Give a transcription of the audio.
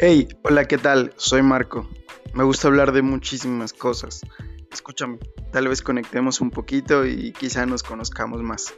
Hey, hola, ¿qué tal? Soy Marco. Me gusta hablar de muchísimas cosas. Escúchame, tal vez conectemos un poquito y quizá nos conozcamos más.